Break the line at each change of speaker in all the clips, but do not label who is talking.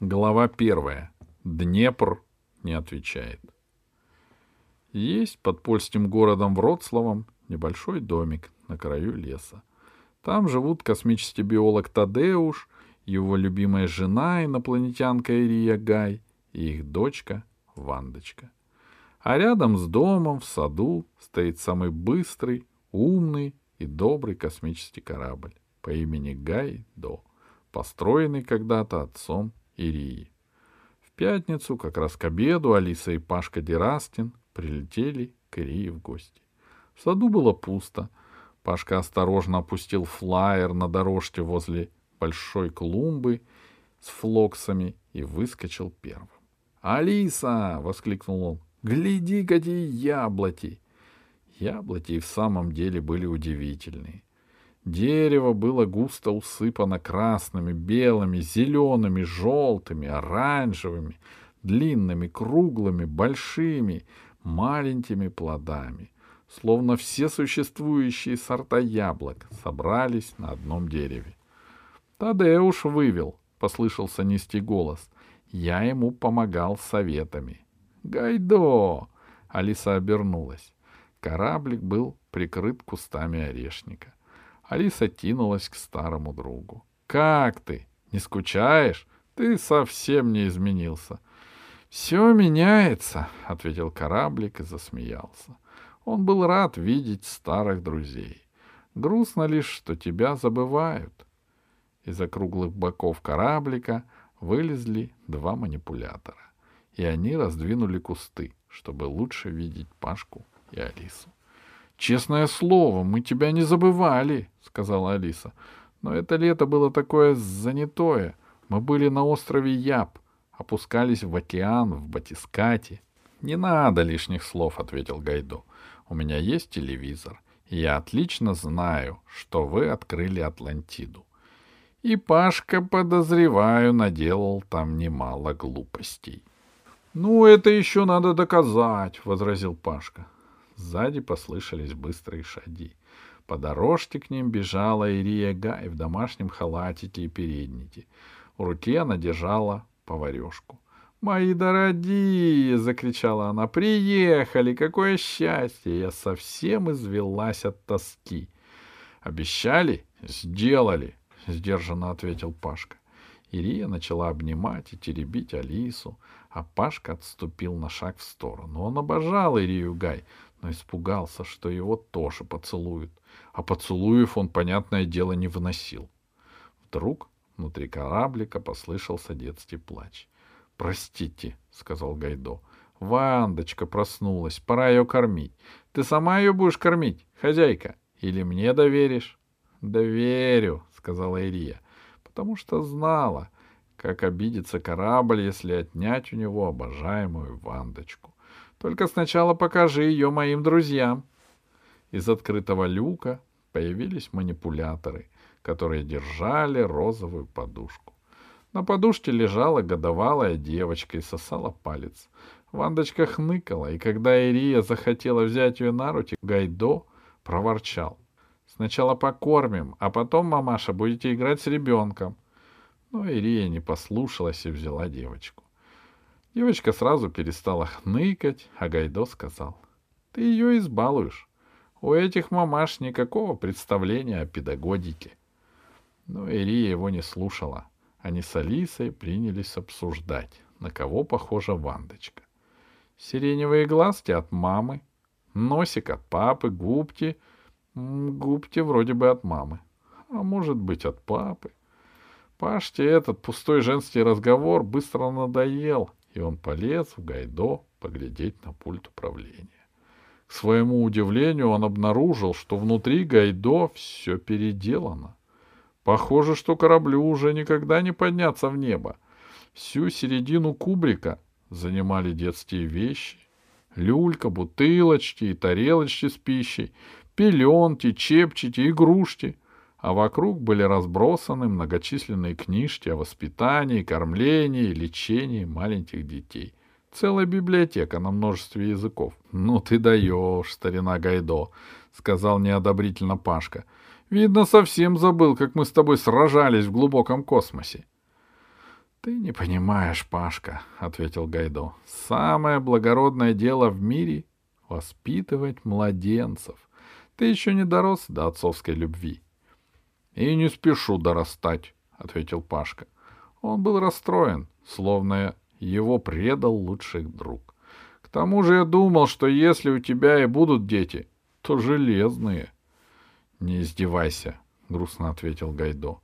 Глава первая. Днепр не отвечает. Есть под польским городом Вроцлавом небольшой домик на краю леса. Там живут космический биолог Тадеуш, его любимая жена, инопланетянка Ирия Гай и их дочка Вандочка. А рядом с домом в саду стоит самый быстрый, умный и добрый космический корабль по имени Гай-До, построенный когда-то отцом Ирии. В пятницу, как раз к обеду, Алиса и Пашка Дерастин прилетели к Ирии в гости. В саду было пусто. Пашка осторожно опустил флаер на дорожке возле большой клумбы с флоксами и выскочил первым. «Алиса!» — воскликнул он. «Гляди, какие яблоки!» Яблоки и в самом деле были удивительные. Дерево было густо усыпано красными, белыми, зелеными, желтыми, оранжевыми, длинными, круглыми, большими, маленькими плодами, словно все существующие сорта яблок собрались на одном дереве. Тадеуш вывел, — послышался низкий голос. Я ему помогал советами. «Гайдо!» — Алиса обернулась. Кораблик был прикрыт кустами орешника. Алиса тянулась к старому другу. «Как ты? Не скучаешь? Ты совсем не изменился». «Все меняется», — ответил кораблик и засмеялся. Он был рад видеть старых друзей. Грустно лишь, что тебя забывают. Из-за круглых боков кораблика вылезли два манипулятора, и они раздвинули кусты, чтобы лучше видеть Пашку и Алису. «Честное слово, мы тебя не забывали», — сказала Алиса. «Но это лето было такое занятое. Мы были на острове Яб, опускались в океан, в батискате». «Не надо лишних слов», — ответил Гайдо. «У меня есть телевизор, и я отлично знаю, что вы открыли Атлантиду. И Пашка, подозреваю, наделал там немало глупостей». «Ну, это еще надо доказать», — возразил Пашка. Сзади послышались быстрые шаги. По дорожке к ним бежала Ирия Гай в домашнем халатике и переднике. В руке она держала поварешку. «Мои дорогие!» — закричала она. «Приехали! Какое счастье! Я совсем извелась от тоски!» «Обещали? Сделали!» — сдержанно ответил Пашка. Ирия начала обнимать и теребить Алису, а Пашка отступил на шаг в сторону. Он обожал Ирию Гай, но испугался, что его тоже поцелуют. А поцелуев он, понятное дело, не выносил. Вдруг внутри кораблика послышался детский плач. «Простите», — сказал Гайдо. «Вандочка проснулась, пора ее кормить. Ты сама ее будешь кормить, хозяйка? Или мне доверишь?» «Доверю», — сказала Ирия, потому что знала, как обидится корабль, если отнять у него обожаемую Вандочку. Только сначала покажи ее моим друзьям. Из открытого люка появились манипуляторы, которые держали розовую подушку. На подушке лежала годовалая девочка и сосала палец. Вандочка хныкала, и когда Ирия захотела взять ее на руки, Гайдо проворчал. «Сначала покормим, а потом, мамаша, будете играть с ребенком». Но Ирия не послушалась и взяла девочку. Девочка сразу перестала хныкать, а Гайдо сказал, «Ты ее избалуешь. У этих мамаш никакого представления о педагогике». Но Ирия его не слушала. Они с Алисой принялись обсуждать, на кого похожа Вандочка. Сиреневые глазки от мамы, носик от папы, губки... Губки вроде бы от мамы, а может быть от папы. Паште этот пустой женский разговор быстро надоел — и он полез в гайдо поглядеть на пульт управления. К своему удивлению он обнаружил, что внутри гайдо все переделано. Похоже, что кораблю уже никогда не подняться в небо. Всю середину кубрика занимали детские вещи. Люлька, бутылочки и тарелочки с пищей, пеленки, чепчики, игрушки — а вокруг были разбросаны многочисленные книжки о воспитании, кормлении лечении маленьких детей. Целая библиотека на множестве языков. — Ну ты даешь, старина Гайдо, — сказал неодобрительно Пашка. — Видно, совсем забыл, как мы с тобой сражались в глубоком космосе. Ты не понимаешь, Пашка, ответил Гайдо. Самое благородное дело в мире — воспитывать младенцев. Ты еще не дорос до отцовской любви. И не спешу дорастать, ответил Пашка. Он был расстроен, словно его предал лучший друг. К тому же я думал, что если у тебя и будут дети, то железные. Не издевайся, грустно ответил Гайдо.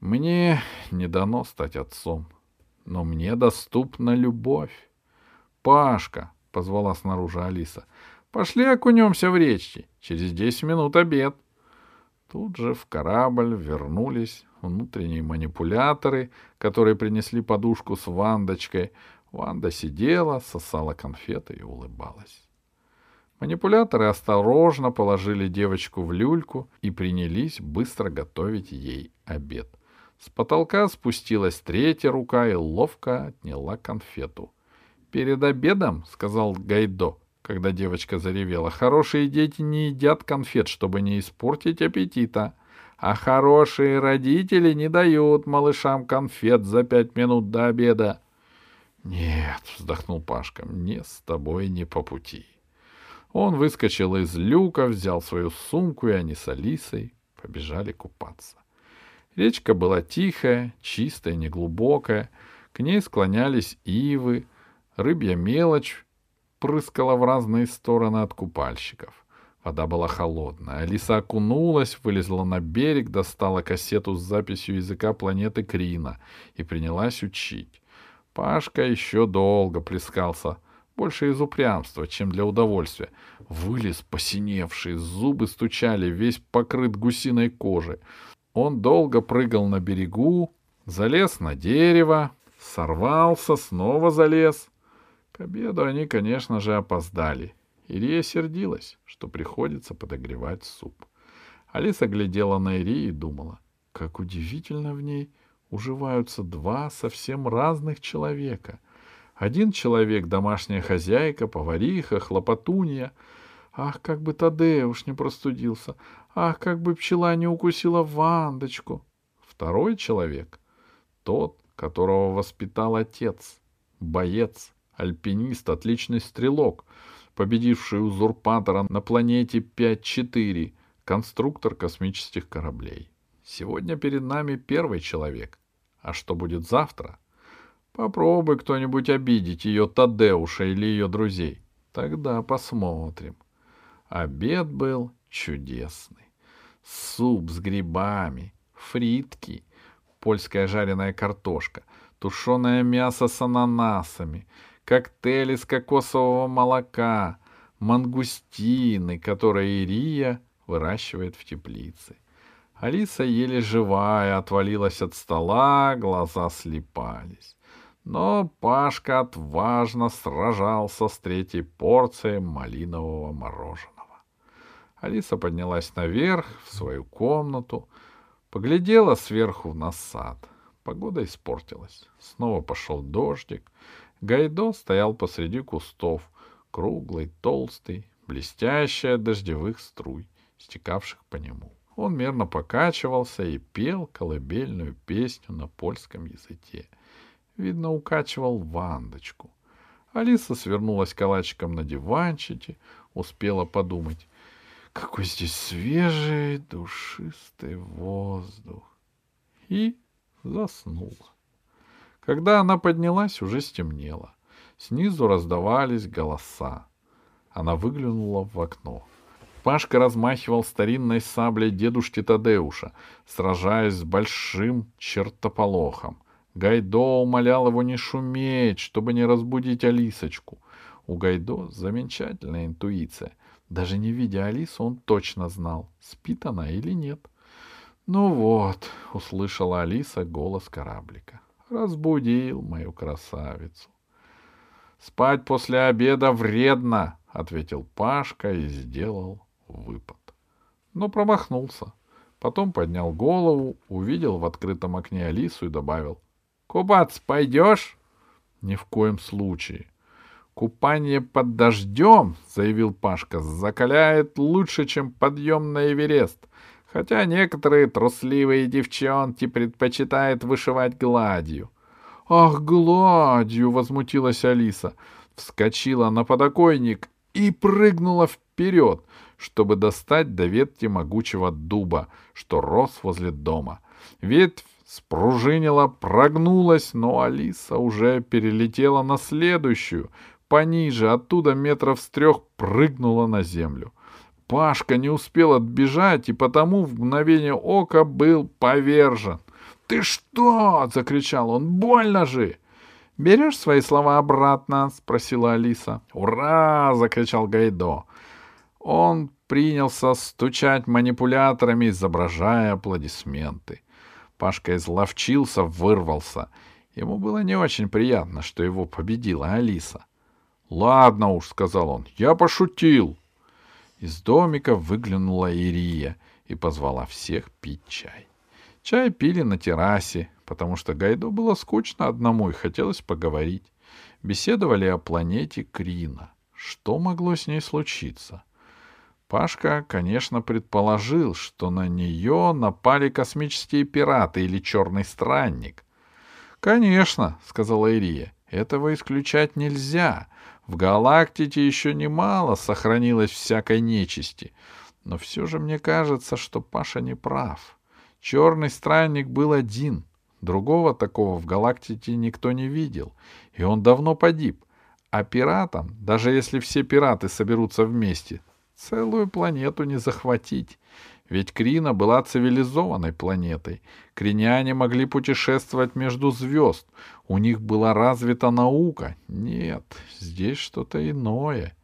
Мне не дано стать отцом, но мне доступна любовь. Пашка, позвала снаружи Алиса, пошли окунемся в речки. Через десять минут обед. Тут же в корабль вернулись внутренние манипуляторы, которые принесли подушку с вандочкой. Ванда сидела, сосала конфеты и улыбалась. Манипуляторы осторожно положили девочку в люльку и принялись быстро готовить ей обед. С потолка спустилась третья рука и ловко отняла конфету. «Перед обедом, — сказал Гайдо, когда девочка заревела, — хорошие дети не едят конфет, чтобы не испортить аппетита, а хорошие родители не дают малышам конфет за пять минут до обеда». «Нет, — вздохнул Пашка, — мне с тобой не по пути». Он выскочил из люка, взял свою сумку, и они с Алисой побежали купаться. Речка была тихая, чистая, неглубокая. К ней склонялись ивы. Рыбья мелочь прыскала в разные стороны от купальщиков. Вода была холодная. Алиса окунулась, вылезла на берег, достала кассету с записью языка планеты Крина и принялась учить. Пашка еще долго плескался, больше из упрямства, чем для удовольствия. Вылез посиневший, зубы стучали, весь покрыт гусиной кожей. Он долго прыгал на берегу, залез на дерево, сорвался, снова залез. К обеду они, конечно же, опоздали. Ирия сердилась, что приходится подогревать суп. Алиса глядела на Ирии и думала, как удивительно в ней уживаются два совсем разных человека. Один человек — домашняя хозяйка, повариха, хлопотунья. Ах, как бы Тадеуш не простудился! Ах, как бы пчела не укусила Вандочку. Второй человек — тот, которого воспитал отец, боец, альпинист, отличный стрелок, победивший узурпатора на планете 5-4, конструктор космических кораблей. Сегодня перед нами первый человек. А что будет завтра? Попробуй кто-нибудь обидеть ее Тадеуша или ее друзей. Тогда посмотрим. Обед был чудесный. Суп с грибами, фритки, польская жареная картошка, тушеное мясо с ананасами, коктейли из кокосового молока, мангустины, которые Ирия выращивает в теплице. Алиса еле живая отвалилась от стола, глаза слепались. Но Пашка отважно сражался с третьей порцией малинового мороженого. Алиса поднялась наверх, в свою комнату, поглядела сверху на сад. Погода испортилась. Снова пошел дождик. Гайдо стоял посреди кустов, круглый, толстый, блестящий от дождевых струй, стекавших по нему. Он мерно покачивался и пел колыбельную песню на польском языке. Видно, укачивал Вандочку. Алиса свернулась калачиком на диванчике, успела подумать. Какой здесь свежий, душистый воздух. И заснула. Когда она поднялась, уже стемнело. Снизу раздавались голоса. Она выглянула в окно. Пашка размахивал старинной саблей дедушки Тадеуша, сражаясь с большим чертополохом. Гайдо умолял его не шуметь, чтобы не разбудить Алисочку. У Гайдо замечательная интуиция. Даже не видя Алису, он точно знал, спит она или нет. «Ну вот», — услышала Алиса голос кораблика. «Разбудил мою красавицу». «Спать после обеда вредно», — ответил Пашка и сделал выпад. Но промахнулся. Потом поднял голову, увидел в открытом окне Алису и добавил. «Купаться пойдешь?» «Ни в коем случае», Купание под дождем, заявил Пашка, закаляет лучше, чем подъем на Эверест. Хотя некоторые трусливые девчонки предпочитают вышивать гладью. «Ах, гладью!» — возмутилась Алиса. Вскочила на подоконник и прыгнула вперед, чтобы достать до ветки могучего дуба, что рос возле дома. Ветвь спружинила, прогнулась, но Алиса уже перелетела на следующую, пониже, оттуда метров с трех прыгнула на землю. Пашка не успел отбежать и потому в мгновение ока был повержен. «Ты что?» — закричал он. «Больно же!» «Берешь свои слова обратно?» — спросила Алиса. «Ура!» — закричал Гайдо. Он принялся стучать манипуляторами, изображая аплодисменты. Пашка изловчился, вырвался. Ему было не очень приятно, что его победила Алиса. «Ладно уж», — сказал он, — «я пошутил». Из домика выглянула Ирия и позвала всех пить чай. Чай пили на террасе, потому что Гайдо было скучно одному и хотелось поговорить. Беседовали о планете Крина. Что могло с ней случиться? Пашка, конечно, предположил, что на нее напали космические пираты или черный странник. «Конечно», — сказала Ирия, — «этого исключать нельзя. В галактике еще немало сохранилось всякой нечисти. Но все же мне кажется, что Паша не прав. Черный странник был один. Другого такого в галактике никто не видел. И он давно погиб. А пиратам, даже если все пираты соберутся вместе, целую планету не захватить. Ведь Крина была цивилизованной планетой. Криняне могли путешествовать между звезд. У них была развита наука. Нет, здесь что-то иное.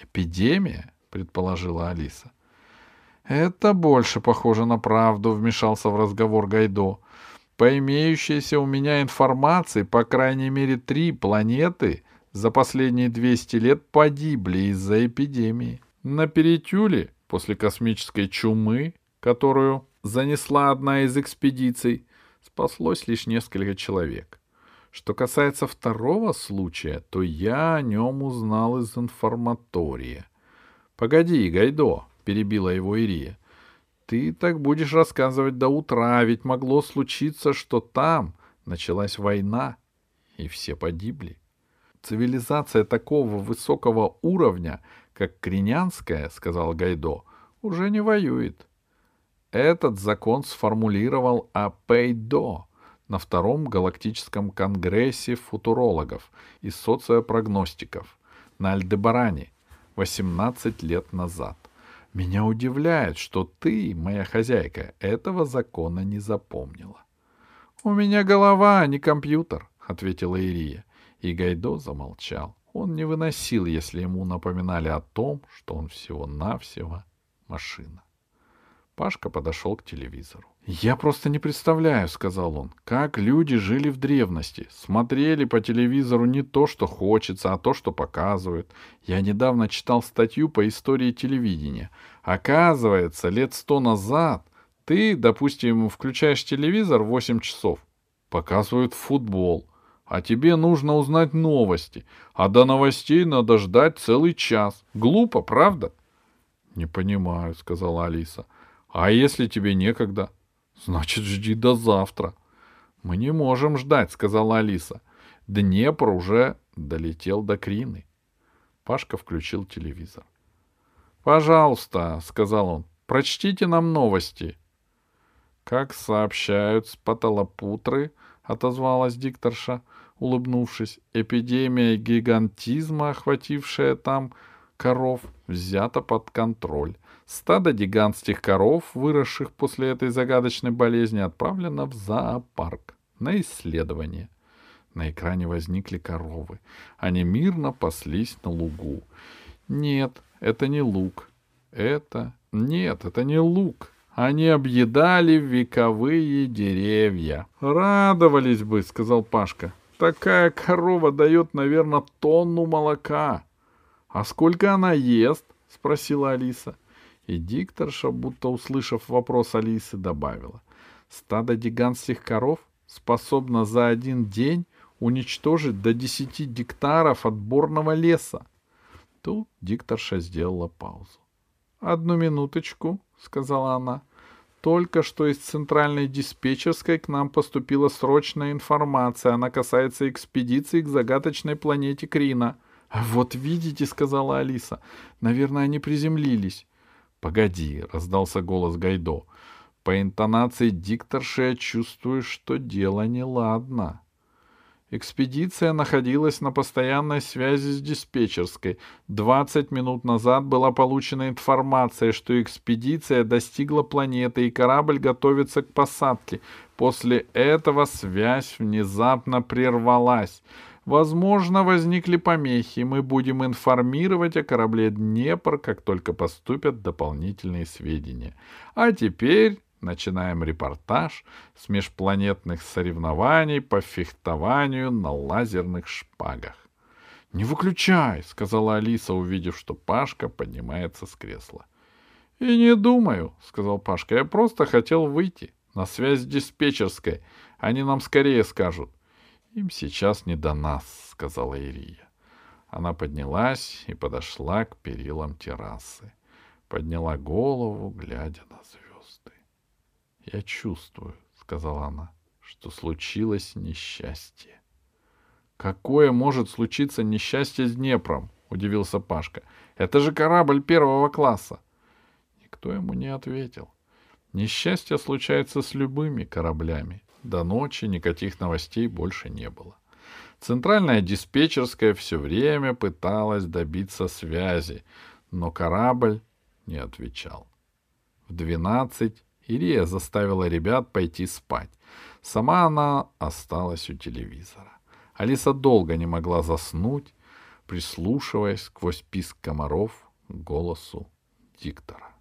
Эпидемия, предположила Алиса. Это больше похоже на правду, вмешался в разговор Гайдо. По имеющейся у меня информации, по крайней мере, три планеты за последние 200 лет погибли из-за эпидемии. На Перетюле после космической чумы, которую занесла одна из экспедиций, спаслось лишь несколько человек. Что касается второго случая, то я о нем узнал из информатория. — Погоди, Гайдо, — перебила его Ирия. — Ты так будешь рассказывать до утра, ведь могло случиться, что там началась война, и все погибли. Цивилизация такого высокого уровня — как Кринянская, — сказал Гайдо, — уже не воюет. Этот закон сформулировал Апейдо на Втором галактическом конгрессе футурологов и социопрогностиков на Альдебаране 18 лет назад. Меня удивляет, что ты, моя хозяйка, этого закона не запомнила. — У меня голова, а не компьютер, — ответила Ирия, и Гайдо замолчал. Он не выносил, если ему напоминали о том, что он всего-навсего машина. Пашка подошел к телевизору. «Я просто не представляю», — сказал он, — «как люди жили в древности. Смотрели по телевизору не то, что хочется, а то, что показывают. Я недавно читал статью по истории телевидения. Оказывается, лет сто назад ты, допустим, включаешь телевизор в 8 часов, показывают футбол, а тебе нужно узнать новости, а до новостей надо ждать целый час. Глупо, правда? — Не понимаю, — сказала Алиса. — А если тебе некогда? — Значит, жди до завтра. — Мы не можем ждать, — сказала Алиса. Днепр уже долетел до Крины. Пашка включил телевизор. — Пожалуйста, — сказал он, — прочтите нам новости. Как сообщают с Паталапутры, — отозвалась дикторша, — улыбнувшись. Эпидемия гигантизма, охватившая там коров, взята под контроль. Стадо гигантских коров, выросших после этой загадочной болезни, отправлено в зоопарк на исследование. На экране возникли коровы. Они мирно паслись на лугу. Нет, это не лук. Это... Нет, это не лук. Они объедали вековые деревья. «Радовались бы», — сказал Пашка. Такая корова дает, наверное, тонну молока. — А сколько она ест? — спросила Алиса. И дикторша, будто услышав вопрос Алисы, добавила. Стадо гигантских коров способно за один день уничтожить до десяти гектаров отборного леса. Тут дикторша сделала паузу. — Одну минуточку, — сказала она. — Только что из центральной диспетчерской к нам поступила срочная информация. Она касается экспедиции к загадочной планете Крина. «Вот видите», — сказала Алиса, — «наверное, они приземлились». «Погоди», — раздался голос Гайдо. «По интонации дикторши я чувствую, что дело неладно». Экспедиция находилась на постоянной связи с диспетчерской. 20 минут назад была получена информация, что экспедиция достигла планеты и корабль готовится к посадке. После этого связь внезапно прервалась. Возможно, возникли помехи. Мы будем информировать о корабле «Днепр», как только поступят дополнительные сведения. А теперь начинаем репортаж с межпланетных соревнований по фехтованию на лазерных шпагах. — Не выключай, — сказала Алиса, увидев, что Пашка поднимается с кресла. — И не думаю, — сказал Пашка, — я просто хотел выйти на связь с диспетчерской. Они нам скорее скажут. — Им сейчас не до нас, — сказала Ирия. Она поднялась и подошла к перилам террасы. Подняла голову, глядя на звезды. «Я чувствую», — сказала она, — «что случилось несчастье». «Какое может случиться несчастье с Днепром?» — удивился Пашка. «Это же корабль первого класса». Никто ему не ответил. Несчастье случается с любыми кораблями. До ночи никаких новостей больше не было. Центральная диспетчерская все время пыталась добиться связи, но корабль не отвечал. В двенадцать Ирия заставила ребят пойти спать. Сама она осталась у телевизора. Алиса долго не могла заснуть, прислушиваясь сквозь писк комаров к голосу диктора.